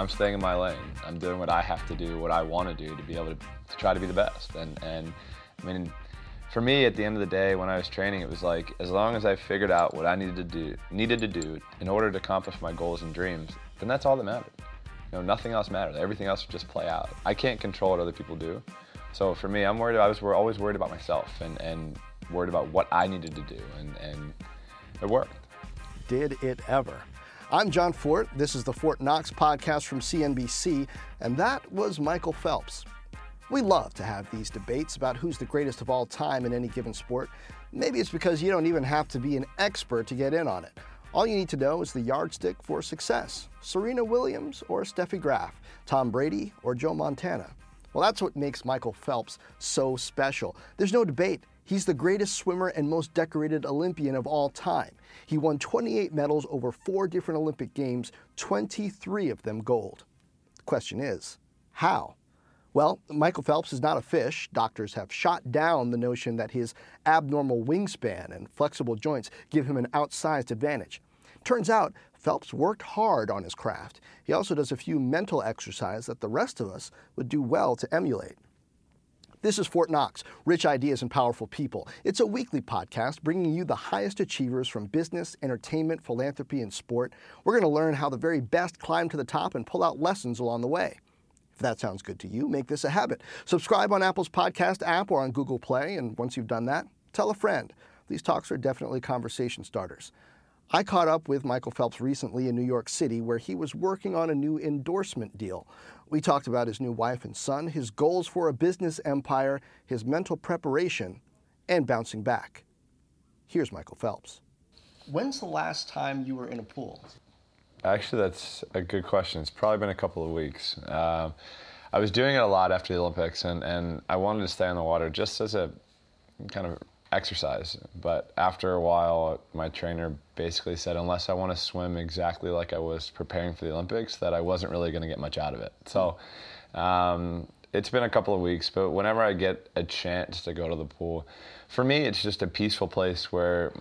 I'm staying in my lane. I'm doing what I have to do, what I want to do to be able to, to try to be the best. And and I mean, for me, at the end of the day, when I was training, it was like as long as I figured out what I needed to do, needed to do in order to accomplish my goals and dreams, then that's all that mattered. You know, nothing else matters. Everything else would just play out. I can't control what other people do. So for me, I'm worried. I was always worried about myself and, and worried about what I needed to do, and, and it worked. Did it ever? I'm Jon Fortt. This is the Fortt Knox podcast from CNBC, and that was Michael Phelps. We love to have these debates about who's the greatest of all time in any given sport. Maybe it's because you don't even have to be an expert to get in on it. All you need to know is the yardstick for success Serena Williams or Steffi Graf, Tom Brady or Joe Montana. Well, that's what makes Michael Phelps so special. There's no debate. He's the greatest swimmer and most decorated Olympian of all time. He won 28 medals over four different Olympic Games, 23 of them gold. The question is, how? Well, Michael Phelps is not a fish. Doctors have shot down the notion that his abnormal wingspan and flexible joints give him an outsized advantage. Turns out, Phelps worked hard on his craft. He also does a few mental exercises that the rest of us would do well to emulate. This is Fortt Knox, Rich Ideas and Powerful People. It's a weekly podcast bringing you the highest achievers from business, entertainment, philanthropy, and sport. We're going to learn how the very best climb to the top and pull out lessons along the way. If that sounds good to you, make this a habit. Subscribe on Apple's podcast app or on Google Play, and once you've done that, tell a friend. These talks are definitely conversation starters. I caught up with Michael Phelps recently in New York City, where he was working on a new endorsement deal. We talked about his new wife and son, his goals for a business empire, his mental preparation, and bouncing back. Here's Michael Phelps. When's the last time you were in a pool? Actually, that's a good question. It's probably been a couple of weeks. Um, I was doing it a lot after the Olympics, and, and I wanted to stay in the water just as a kind of exercise. But after a while, my trainer basically said, unless I want to swim exactly like I was preparing for the Olympics, that I wasn't really going to get much out of it. So um, it's been a couple of weeks, but whenever I get a chance to go to the pool, for me, it's just a peaceful place where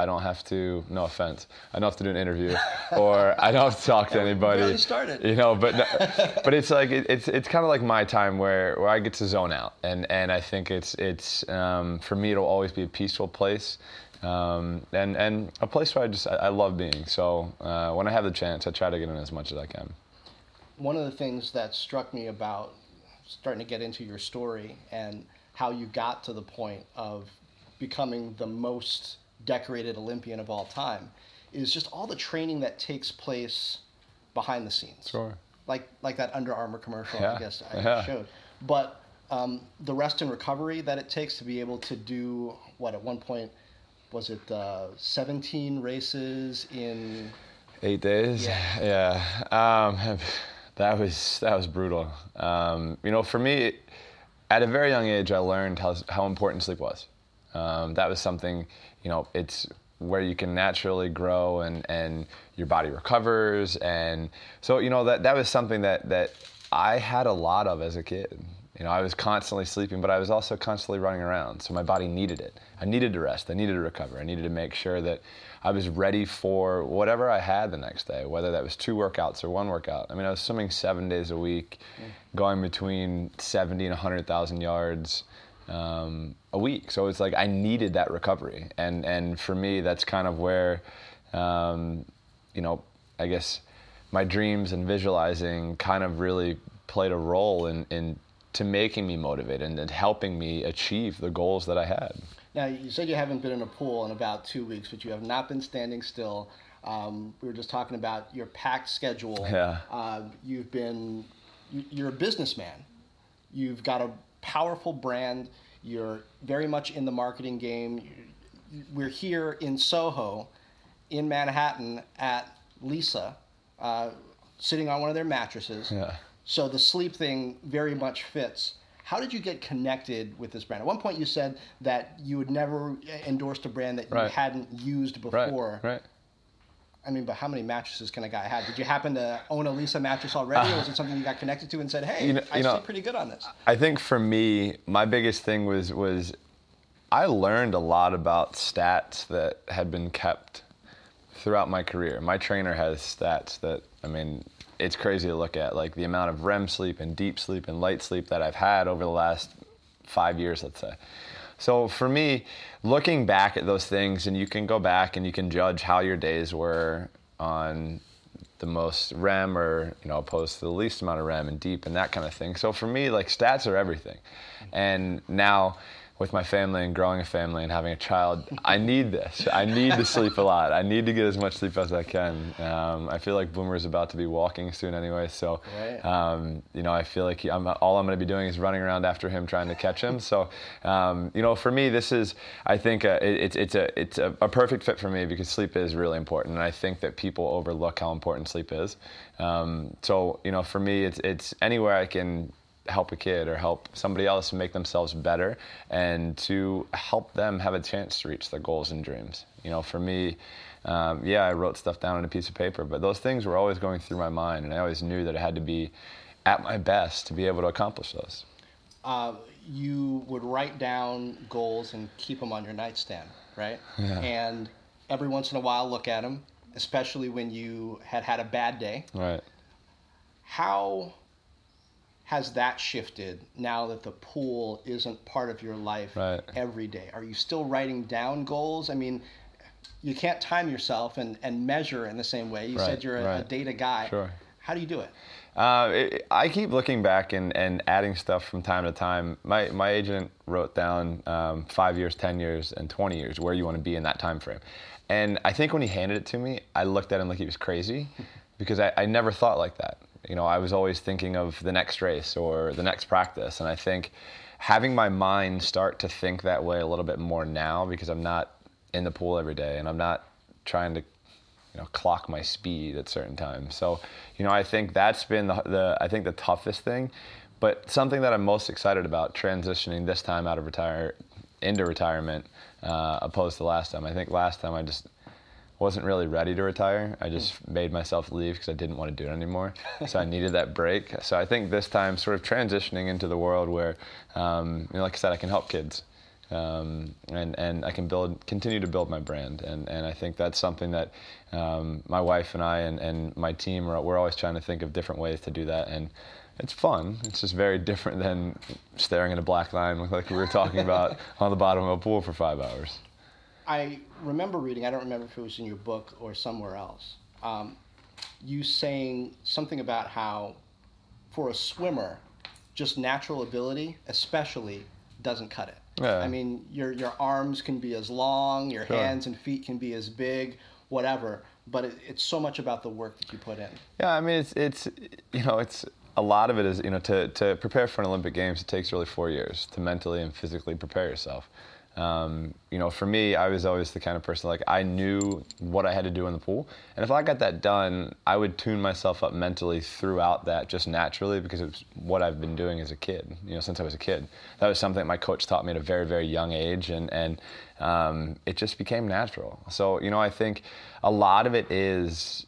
I don't have to. No offense. I don't have to do an interview, or I don't have to talk to anybody. Barely started. You know, but but it's like it, it's it's kind of like my time where, where I get to zone out, and and I think it's it's um, for me it'll always be a peaceful place, um, and and a place where I just I, I love being. So uh, when I have the chance, I try to get in as much as I can. One of the things that struck me about starting to get into your story and how you got to the point of becoming the most decorated Olympian of all time, is just all the training that takes place behind the scenes. Sure. Like like that Under Armour commercial Yeah. I guess I Yeah. showed. But um, the rest and recovery that it takes to be able to do what at one point was it uh, 17 races in Eight days. Yeah. Yeah. Um, that was that was brutal. Um, you know, for me, at a very young age, I learned how how important sleep was. Um, that was something. You know, it's where you can naturally grow and and your body recovers, and so you know that that was something that that I had a lot of as a kid. You know, I was constantly sleeping, but I was also constantly running around. So my body needed it. I needed to rest. I needed to recover. I needed to make sure that I was ready for whatever I had the next day, whether that was two workouts or one workout. I mean, I was swimming seven days a week, going between 70 and 100,000 yards um, a week. So it's like I needed that recovery. And, and for me, that's kind of where, um, you know, I guess my dreams and visualizing kind of really played a role in, in to making me motivated and, and helping me achieve the goals that I had. Now, you said you haven't been in a pool in about two weeks, but you have not been standing still. Um, we were just talking about your packed schedule. Yeah. Uh, you've been, you- you're a businessman. You've got a powerful brand. You're very much in the marketing game. We're here in Soho, in Manhattan, at Leesa, uh, sitting on one of their mattresses. Yeah. So the sleep thing very much fits. How did you get connected with this brand? At one point, you said that you had never endorsed a brand that you Right. hadn't used before. Right. before. Right. I mean, but how many mattresses can a guy have? Did you happen to own a Leesa mattress already, or was it something you got connected to and said, "Hey, You know- I you know- sleep pretty good on this"? I think for me, my biggest thing was was I learned a lot about stats that had been kept throughout my career. My trainer has stats that I mean it's crazy to look at, like the amount of REM sleep and deep sleep and light sleep that I've had over the last five years, let's say. So for me, looking back at those things, and you can go back and you can judge how your days were on the most REM or you know opposed to the least amount of REM and deep and that kind of thing. So for me, like stats are everything, and now with my family and growing a family and having a child, I need this. I need to sleep a lot. I need to get as much sleep as I can. Um, I feel like Boomer is about to be walking soon anyway, so um, you know I feel like he, I'm, all I'm going to be doing is running around after him trying to catch him. So um, you know for me this is I think uh, it, it's it's a it's a, a, perfect fit for me because sleep is really important, and I think that people overlook how important sleep is. Um, so you know for me it's it's anywhere I can help a kid or help somebody else make themselves better and to help them have a chance to reach their goals and dreams. You know, for me, um, yeah, I wrote stuff down on a piece of paper, but those things were always going through my mind, and I always knew that I had to be at my best to be able to accomplish those. Uh, you would write down goals and keep them on your nightstand, right? Yeah. And every once in a while, look at them, especially when you had had a bad day. Right. How has that shifted now that the pool isn't part of your life right. every day? Are you still writing down goals? I mean, you can't time yourself and, and measure in the same way. You right, said you're a, right. a, data guy. Sure. How do you do it? Uh, it, I keep looking back and, and adding stuff from time to time. My, my agent wrote down um, five years, 10 years, and 20 years, where you want to be in that time frame. And I think when he handed it to me, I looked at him like he was crazy because I, I never thought like that you know, I was always thinking of the next race or the next practice. And I think having my mind start to think that way a little bit more now because I'm not in the pool every day and I'm not trying to you know clock my speed at certain times. So, you know, I think that's been the, the I think the toughest thing, but something that I'm most excited about transitioning this time out of retire into retirement uh, opposed to last time. I think last time I just wasn't really ready to retire. I just made myself leave because I didn't want to do it anymore. so I needed that break. So I think this time, sort of transitioning into the world where, um, you know, like I said, I can help kids. Um, and, and I can build, continue to build my brand. And, and I think that's something that um, my wife and I and, and my team, are, we're always trying to think of different ways to do that. And it's fun. It's just very different than staring at a black line like we were talking about on the bottom of a pool for five hours. I remember reading, I don't remember if it was in your book or somewhere else, um, you saying something about how for a swimmer, just natural ability, especially, doesn't cut it. Yeah. I mean, your, your arms can be as long, your Sure. hands and feet can be as big, whatever, but it, it's so much about the work that you put in. Yeah, I mean, it's it's you know, it's a lot of it is you know to to prepare for an Olympic Games. It takes really four years to mentally and physically prepare yourself. Um, you know, for me, I was always the kind of person like I knew what I had to do in the pool, and if I got that done, I would tune myself up mentally throughout that just naturally because it's what I've been doing as a kid. You know, since I was a kid, that was something my coach taught me at a very, very young age, and and um, it just became natural. So you know, I think a lot of it is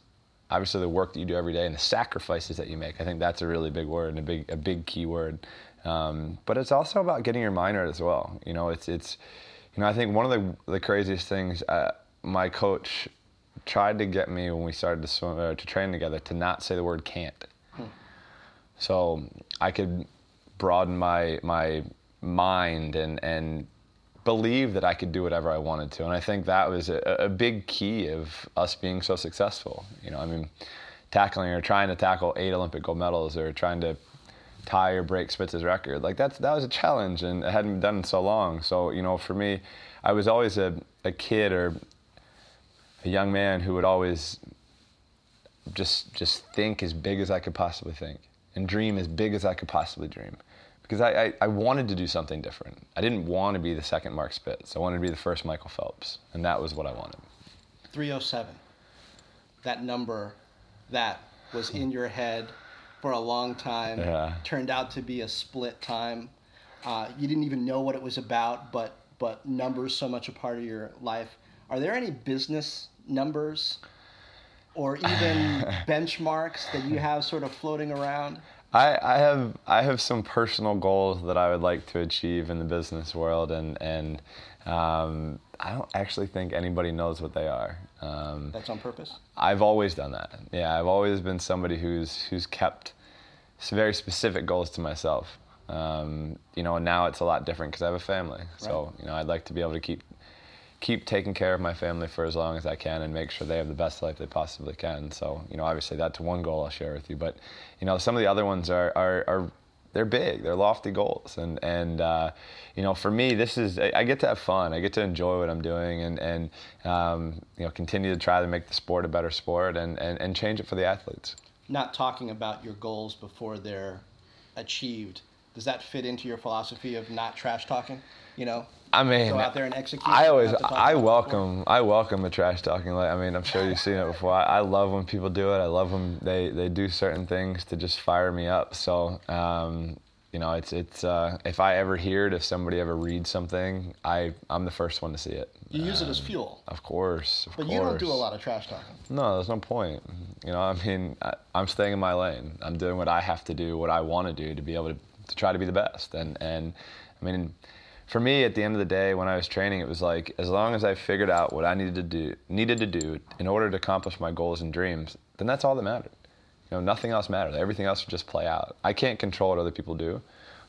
obviously the work that you do every day and the sacrifices that you make. I think that's a really big word and a big a big key word. Um, but it's also about getting your mind right as well. You know, it's it's you know I think one of the the craziest things uh, my coach tried to get me when we started to swim uh, to train together to not say the word can't. So I could broaden my my mind and and believe that I could do whatever I wanted to. And I think that was a, a big key of us being so successful. You know, I mean, tackling or trying to tackle eight Olympic gold medals or trying to tie or break Spitz's record. Like that's that was a challenge and it hadn't been done in so long. So, you know, for me, I was always a, a kid or a young man who would always just just think as big as I could possibly think and dream as big as I could possibly dream. Because I, I, I wanted to do something different. I didn't want to be the second Mark Spitz. I wanted to be the first Michael Phelps. And that was what I wanted. 307, that number that was in your head for a long time, Yeah. turned out to be a split time. Uh, you didn't even know what it was about, but but numbers so much a part of your life. Are there any business numbers or even benchmarks that you have sort of floating around? I, I have I have some personal goals that I would like to achieve in the business world, and and um, I don't actually think anybody knows what they are. Um, That's on purpose. I've always done that. Yeah, I've always been somebody who's who's kept very specific goals to myself. Um, you know, now it's a lot different because I have a family. So you know, I'd like to be able to keep keep taking care of my family for as long as I can and make sure they have the best life they possibly can. So you know, obviously that's one goal I'll share with you. But you know, some of the other ones are are, are they're big, they're lofty goals, and and uh, you know, for me, this is I get to have fun, I get to enjoy what I'm doing, and and um, you know, continue to try to make the sport a better sport, and, and and change it for the athletes. Not talking about your goals before they're achieved. Does that fit into your philosophy of not trash talking? You know, I mean, go out there and execute. I always, have to talk I welcome, I welcome the trash talking. Like, I mean, I'm sure you've seen it before. I, I love when people do it. I love when they, they do certain things to just fire me up. So, um, you know, it's, it's, uh, if I ever hear it, if somebody ever reads something, I, I'm the first one to see it. You use it as fuel, Of course, of but course. you don't do a lot of trash talking. No, there's no point. You know, I mean, I, I'm staying in my lane. I'm doing what I have to do, what I want to do to be able to, to try to be the best. And and I mean, for me, at the end of the day, when I was training, it was like as long as I figured out what I needed to do, needed to do in order to accomplish my goals and dreams, then that's all that mattered. You know, nothing else mattered. Everything else would just play out. I can't control what other people do.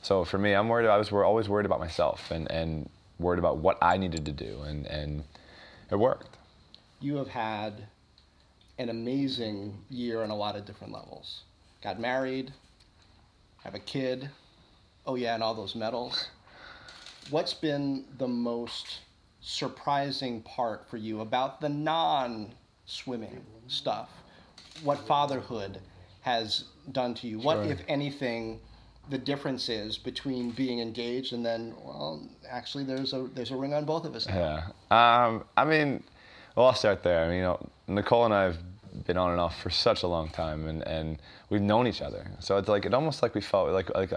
So for me, I'm worried. I was always worried about myself and and worried about what I needed to do, and and it worked. You have had an amazing year on a lot of different levels. Got married, have a kid. Oh yeah, and all those medals. What's been the most surprising part for you about the non-swimming stuff? What fatherhood has done to you? What, Sure. if anything, the difference is between being engaged and then, well, actually, there's a there's a ring on both of us now. Yeah. Um, I mean, well, I'll start there. I mean, you know, Nicole and I have been on and off for such a long time, and, and we've known each other. So it's like it almost like we felt like like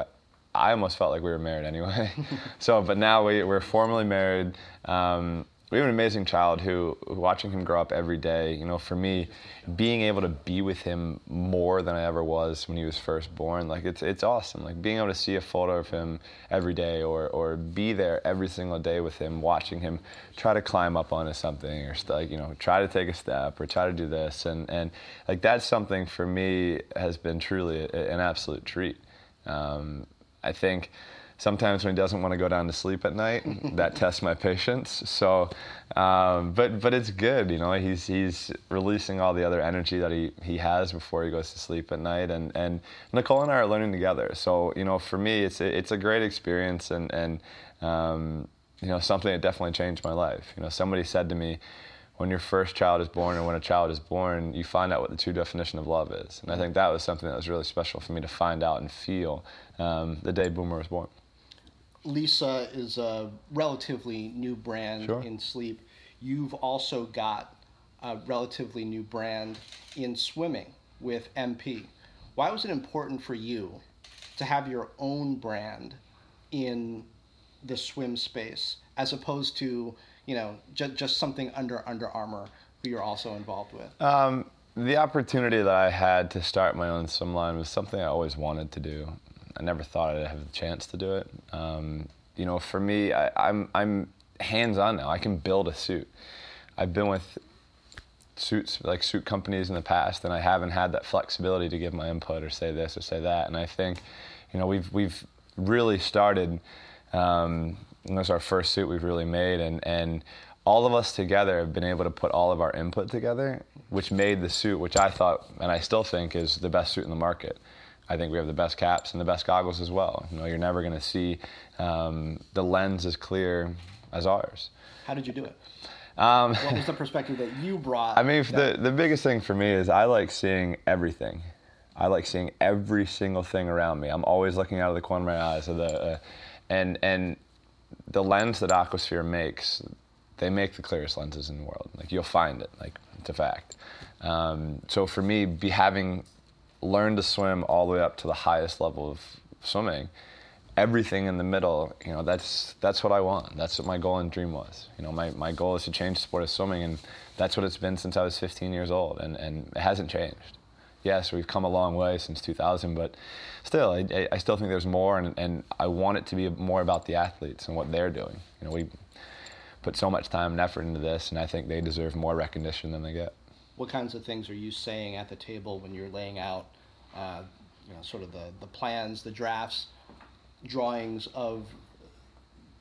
I- almost felt like we were married anyway. so, but now we we're formally married. Um, we have an amazing child who, watching him grow up every day, you know, for me, being able to be with him more than I ever was when he was first born, like it's it's awesome. Like being able to see a photo of him every day, or or be there every single day with him, watching him try to climb up onto something, or like you know, try to take a step, or try to do this, and and like that's something for me has been truly a, an absolute treat. Um, I think sometimes when he doesn't want to go down to sleep at night, that tests my patience. So, um, but but it's good, you know. He's he's releasing all the other energy that he, he has before he goes to sleep at night, and, and Nicole and I are learning together. So you know, for me, it's a, it's a great experience, and and um, you know something that definitely changed my life. You know, somebody said to me. When your first child is born, or when a child is born, you find out what the true definition of love is, and I think that was something that was really special for me to find out and feel um, the day Boomer was born. Leesa is a relatively new brand Sure. in sleep. You've also got a relatively new brand in swimming with MP. Why was it important for you to have your own brand in the swim space as opposed to, you know, ju- just something under Under Armour who you're also involved with? Um, the opportunity that I had to start my own swim line was something I always wanted to do. I never thought I'd have the chance to do it. Um, you know, for me, I, I'm I'm hands-on now. I can build a suit. I've been with suits like suit companies in the past, and I haven't had that flexibility to give my input or say this or say that. And I think, you know, we've we've really started. Um, and this is our first suit we've really made, and and all of us together have been able to put all of our input together, which made the suit, which I thought and I still think is the best suit in the market. I think we have the best caps and the best goggles as well. You know, you're never going to see um, the lens as clear as ours. How did you do it? Um, What was the perspective that you brought? I mean, that- the the biggest thing for me is I like seeing everything. I like seeing every single thing around me. I'm always looking out of the corner of my eyes. Of the, uh, and and the lens that Aquasphere makes, they make the clearest lenses in the world. Like you'll find it. Like it's a fact. Um, so for me, be having learned to swim all the way up to the highest level of swimming, everything in the middle, you know, that's that's what I want. That's what my goal and dream was. You know, my, my goal is to change the sport of swimming, and that's what it's been since I was 15 years old, and, and it hasn't changed. Yes, we've come a long way since 2000, but still, I, I still think there's more, and, and I want it to be more about the athletes and what they're doing. You know, we put so much time and effort into this, and I think they deserve more recognition than they get. What kinds of things are you saying at the table when you're laying out, uh, you know, sort of the, the plans, the drafts, drawings of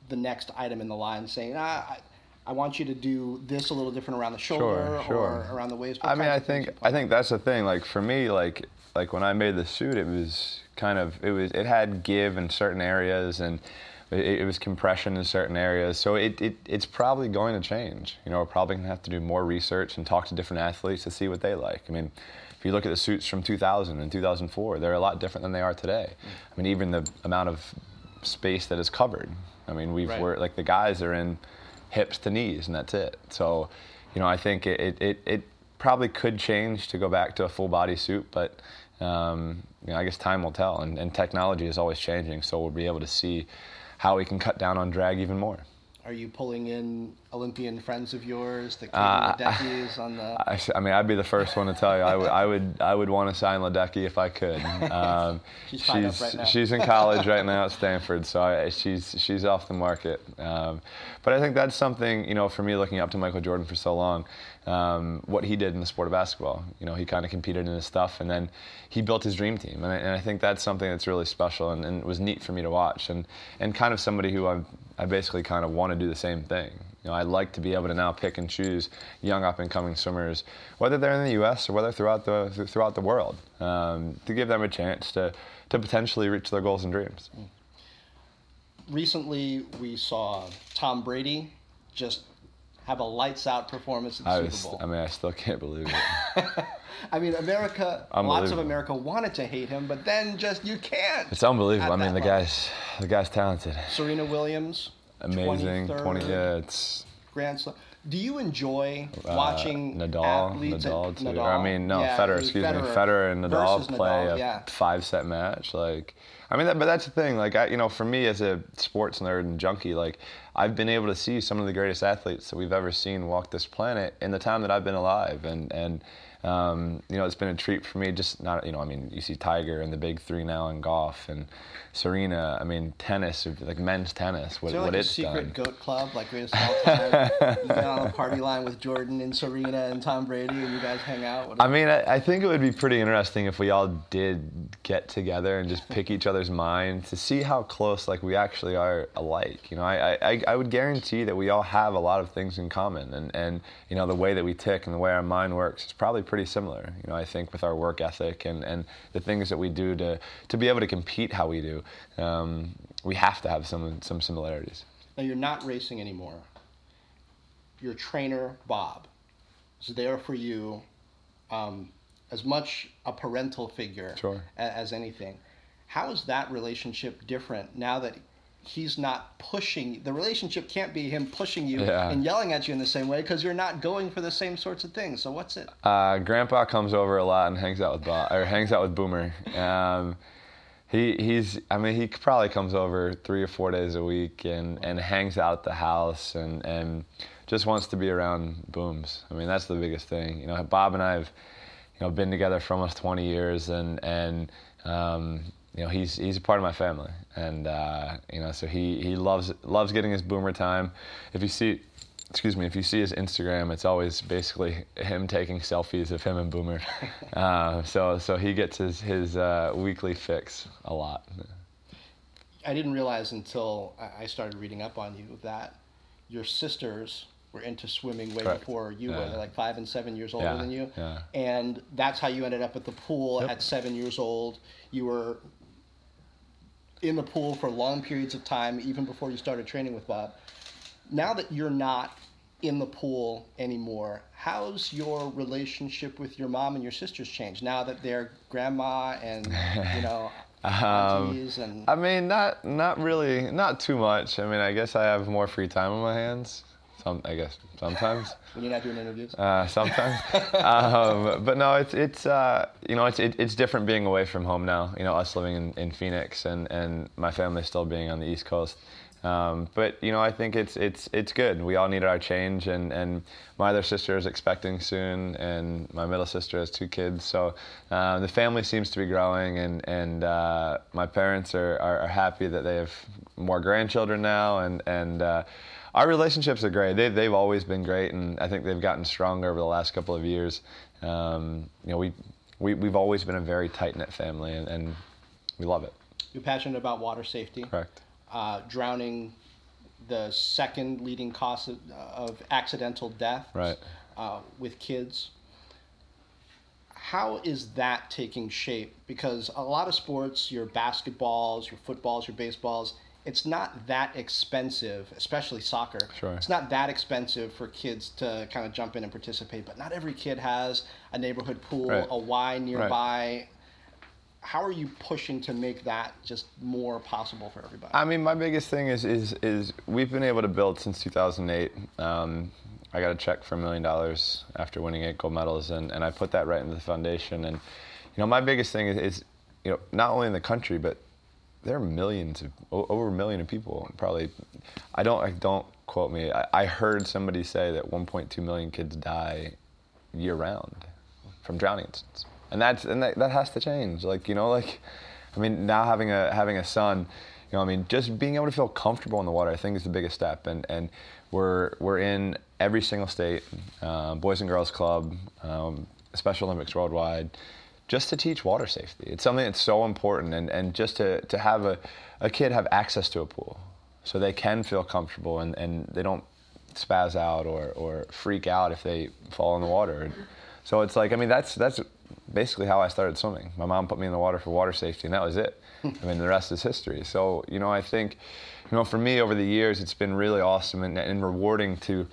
the next item in the line, saying, ah, I, want you to do this a little different around the shoulder sure, sure. or around the waist. What I mean, I kinds of things think I think that's the thing. Like for me, like like when I made the suit, it was kind of it was it had give in certain areas and it, it was compression in certain areas. So it, it it's probably going to change. You know, we're probably gonna have to do more research and talk to different athletes to see what they like. I mean. If you look at the suits from 2000 and 2004, they're a lot different than they are today. Mm. I mean, even the amount of space that is covered. I mean, we've Right. like the guys are in hips to knees, and that's it. So, you know, I think it, it, it, probably could change to go back to a full body suit, but um, you know, I guess time will tell, and, and technology is always changing, so we'll be able to see how we can cut down on drag even more. Are you pulling in Olympian friends of yours, the Uh, Katie Ledeckis on the? I mean, I'd be the first one to tell you. I would, I would, I would want to sign Ledecky if I could. Um, She's she's right she's in college right now at Stanford, so I, she's she's off the market. Um, but I think that's something you know for me looking up to Michael Jordan for so long. Um, what he did in the sport of basketball, you know, he kind of competed in his stuff, and then he built his dream team, and I, and I think that's something that's really special, and, and was neat for me to watch, and and kind of somebody who I I basically kind of want to do the same thing. You know, I'd like to be able to now pick and choose young up and coming swimmers, whether they're in the U.S. or whether throughout the throughout the world, um, to give them a chance to to potentially reach their goals and dreams. Recently, we saw Tom Brady just have a lights out performance at the I Super was, Bowl. I mean, I still can't believe it. I mean, America, lots of America wanted to hate him, but then just you can't. It's unbelievable. I mean, the level. guy's the guy's talented, Serena Williams, amazing. 23rd Twenty, yeah, it's Grand Slam. Do you enjoy uh, watching Nadal. Nadal and- too. Nadal? I mean, no, Yeah, Federer. Excuse me, Federer and Nadal play Nadal, a yeah. five-set match. Like, I mean, that, but that's the thing. Like, I, you know, for me as a sports nerd and junkie, like, I've been able to see some of the greatest athletes that we've ever seen walk this planet in the time that I've been alive, and and. Um, you know, it's been a treat for me. Just not, you know, I mean, you see Tiger and the big three now in golf, and Serena. I mean, tennis, like men's tennis. What, Is there what like a it's secret done. goat club, like greatest of all time? you get on a party line with Jordan and Serena and Tom Brady, and you guys hang out. What I mean, I, I think it would be pretty interesting if we all did get together and just pick each other's mind to see how close, like, we actually are alike. You know, I, I, I would guarantee that we all have a lot of things in common, and, and you know, the way that we tick and the way our mind works is probably pretty similar. You know, I think with our work ethic and, and the things that we do to to be able to compete how we do, um, we have to have some some similarities. Now you're not racing anymore. Your trainer Bob is there for you, um, as much a parental figure Sure. a- as anything. How is that relationship different now that he's not pushing? The relationship can't be him pushing you Yeah. and yelling at you in the same way because you're not going for the same sorts of things. So what's it? Uh, Grandpa comes over a lot and hangs out with Bob, or hangs out with Boomer. Um, he he's I mean he probably comes over three or four days a week and, and hangs out at the house and, and just wants to be around Booms. I mean that's the biggest thing. You know Bob and I have you know been together for almost 20 years and and um, you know he's he's a part of my family and uh, you know so he, he loves loves getting his Boomer time. If you see excuse me, if you see his Instagram, it's always basically him taking selfies of him and Boomer. uh, so so he gets his his uh, weekly fix a lot. I didn't realize until I started reading up on you that your sisters were into swimming way Correct. before you were. They're like five and seven years older Yeah, than you. yeah. And that's how you ended up at the pool Yep. at seven years old. You were in the pool for long periods of time, even before you started training with Bob. Now that you're not in the pool anymore, how's your relationship with your mom and your sisters changed now that they're grandma and you know um, aunties and I mean, not not really, not too much. I mean, I guess I have more free time on my hands. Some, I guess sometimes. when you're not doing interviews? uh, sometimes. um, but no, it's it's uh, you know it's it, it's different being away from home now. You know, us living in, in Phoenix and, and my family still being on the East Coast. Um, but you know, I think it's it's it's good. We all needed our change, and, and my other sister is expecting soon, and my middle sister has two kids. So uh, the family seems to be growing, and and uh, my parents are, are, are happy that they have more grandchildren now, and and uh, our relationships are great. They they've always been great, and I think they've gotten stronger over the last couple of years. Um, you know, we we we've always been a very tight knit family, and, and we love it. You're passionate about water safety. Correct uh, drowning the second leading cause of, of accidental death right. uh, with kids. How is that taking shape? Because a lot of sports, your basketballs, your footballs, your baseballs, it's not that expensive, especially soccer. Sure. It's not that expensive for kids to kind of jump in and participate, but not every kid has a neighborhood pool, right. a Y nearby, how are you pushing to make that just more possible for everybody? I mean, my biggest thing is is is we've been able to build since 2008. Um, I got a check for a million dollars after winning eight gold medals, and, and I put that right into the foundation. And you know, my biggest thing is, is you know not only in the country, but there are millions of over a million of people. Probably, I don't I don't quote me. I, I heard somebody say that 1.2 million kids die year round from drowning incidents and that's and that, that has to change. Like you know, like I mean, now having a having a son, you know, I mean, just being able to feel comfortable in the water, I think is the biggest step. And and we're we're in every single state, uh, Boys and Girls Club, um, Special Olympics worldwide, just to teach water safety. It's something that's so important, and and just to to have a a kid have access to a pool, so they can feel comfortable and and they don't spaz out or or freak out if they fall in the water. So it's like I mean that's that's basically how I started swimming. My mom put me in the water for water safety, and that was it. Hmm. I mean, the rest is history. So, you know, I think, you know, for me over the years, it's been really awesome and, and rewarding to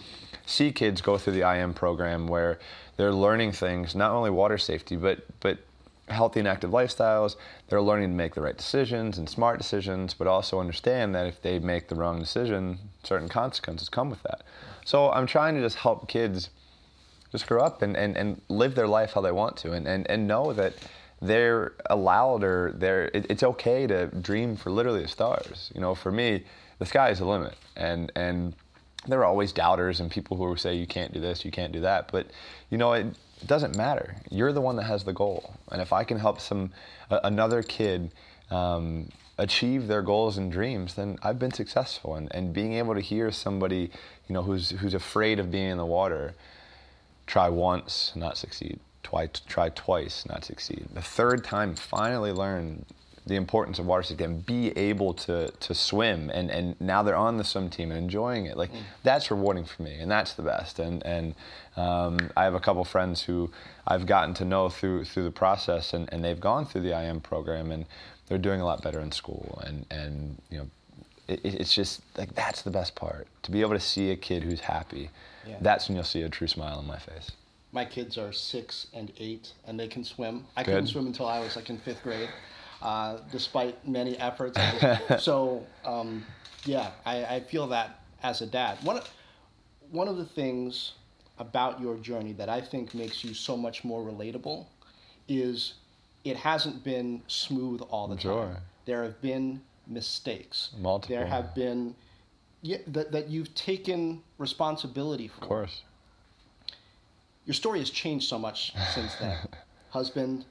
see kids go through the IM program where they're learning things, not only water safety, but but healthy and active lifestyles. They're learning to make the right decisions and smart decisions, but also understand that if they make the wrong decision, certain consequences come with that. So I'm trying to just help kids just grow up and, and, and live their life how they want to and, and, and know that they're allowed or they're it, it's okay to dream for literally the stars. You know for me the sky is the limit and and there are always doubters and people who say you can't do this you can't do that. But you know it doesn't matter. You're the one that has the goal. And if i can help some uh, another kid um, achieve their goals and dreams then i've been successful. And, and being able to hear somebody you know who's who's afraid of being in the water try once, not succeed. Twice, try twice, not succeed. The third time, finally learn the importance of water safety and be able to, to swim and, and now they're on the swim team and enjoying it like mm. that's rewarding for me and that's the best and and um, I have a couple friends who I've gotten to know through through the process and, and they've gone through the IM program and they're doing a lot better in school and and you know it, it's just like that's the best part to be able to see a kid who's happy yeah. that's when you'll see a true smile on my face. My kids are six and eight, and they can swim. I Good. couldn't swim until I was like in fifth grade, uh, despite many efforts. so, um, yeah, I, I feel that as a dad. One of, one of the things about your journey that I think makes you so much more relatable is it hasn't been smooth all the sure. time. There have been mistakes. Multiple. There have been yeah, that, that you've taken responsibility for. Of course. Your story has changed so much since then. Husband,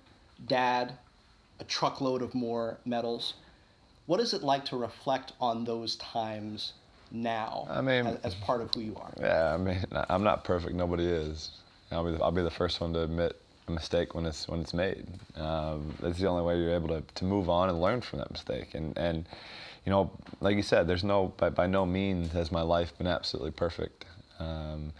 dad, a truckload of more medals. What is it like to reflect on those times now I mean, as, as part of who you are? Yeah, I mean, I'm not perfect. Nobody is. I'll be the, I'll be the first one to admit a mistake when it's when it's made. Um, that's the only way you're able to, to move on and learn from that mistake. And and you know, like you said, there's no by, by no means has my life been absolutely perfect. Um,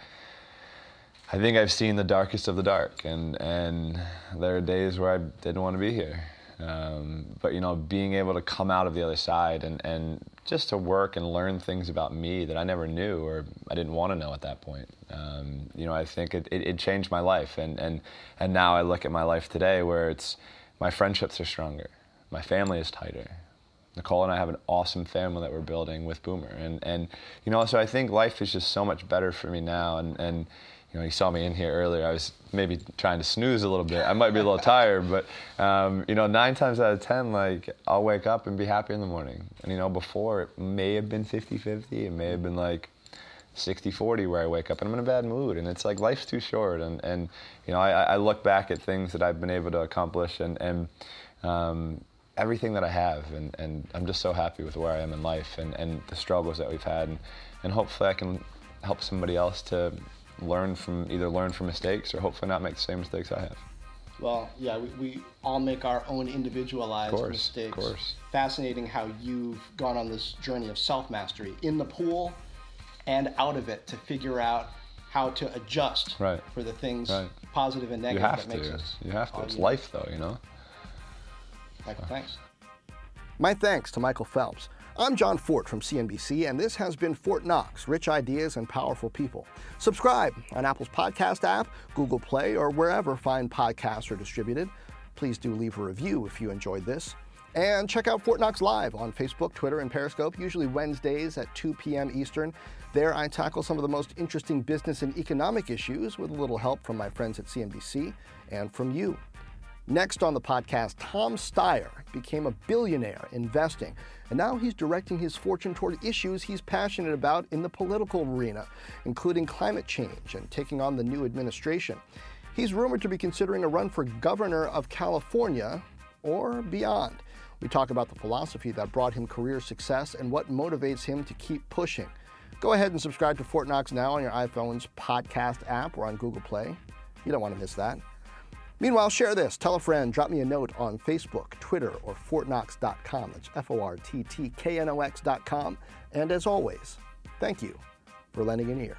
I think I've seen the darkest of the dark, and and there are days where I didn't want to be here. Um, but you know, being able to come out of the other side and and just to work and learn things about me that I never knew or I didn't want to know at that point. Um, you know, I think it, it, it changed my life, and and and now I look at my life today where it's my friendships are stronger, my family is tighter, Nicole and I have an awesome family that we're building with Boomer, and and you know, so I think life is just so much better for me now, and and you know, you saw me in here earlier. I was maybe trying to snooze a little bit. I might be a little tired, but um, you know, nine times out of ten, like I'll wake up and be happy in the morning. And you know, before it may have been 50-50. It may have been like 60-40 where I wake up and I'm in a bad mood. And it's like life's too short. And and you know, I, I look back at things that I've been able to accomplish and and um, everything that I have, and, and I'm just so happy with where I am in life and, and the struggles that we've had, and, and hopefully I can help somebody else to learn from either learn from mistakes or hopefully not make the same mistakes I have. Well, yeah, we, we all make our own individualized course, mistakes. Of course. Fascinating how you've gone on this journey of self mastery in the pool and out of it to figure out how to adjust right. for the things right. positive and negative you have that makes to. us. You have to. It's life, though, you know. Michael, uh-huh. thanks. My thanks to Michael Phelps. I'm Jon Fortt from CNBC, and this has been Fortt Knox Rich Ideas and Powerful People. Subscribe on Apple's podcast app, Google Play, or wherever fine podcasts are distributed. Please do leave a review if you enjoyed this. And check out Fortt Knox Live on Facebook, Twitter, and Periscope, usually Wednesdays at 2 p.m. Eastern. There, I tackle some of the most interesting business and economic issues with a little help from my friends at CNBC and from you. Next on the podcast, Tom Steyer became a billionaire investing, and now he's directing his fortune toward issues he's passionate about in the political arena, including climate change and taking on the new administration. He's rumored to be considering a run for governor of California or beyond. We talk about the philosophy that brought him career success and what motivates him to keep pushing. Go ahead and subscribe to Fortt Knox now on your iPhone's podcast app or on Google Play. You don't want to miss that. Meanwhile, share this, tell a friend, drop me a note on Facebook, Twitter, or forttknox.com. That's F O R T T K N O X.com. And as always, thank you for lending an ear.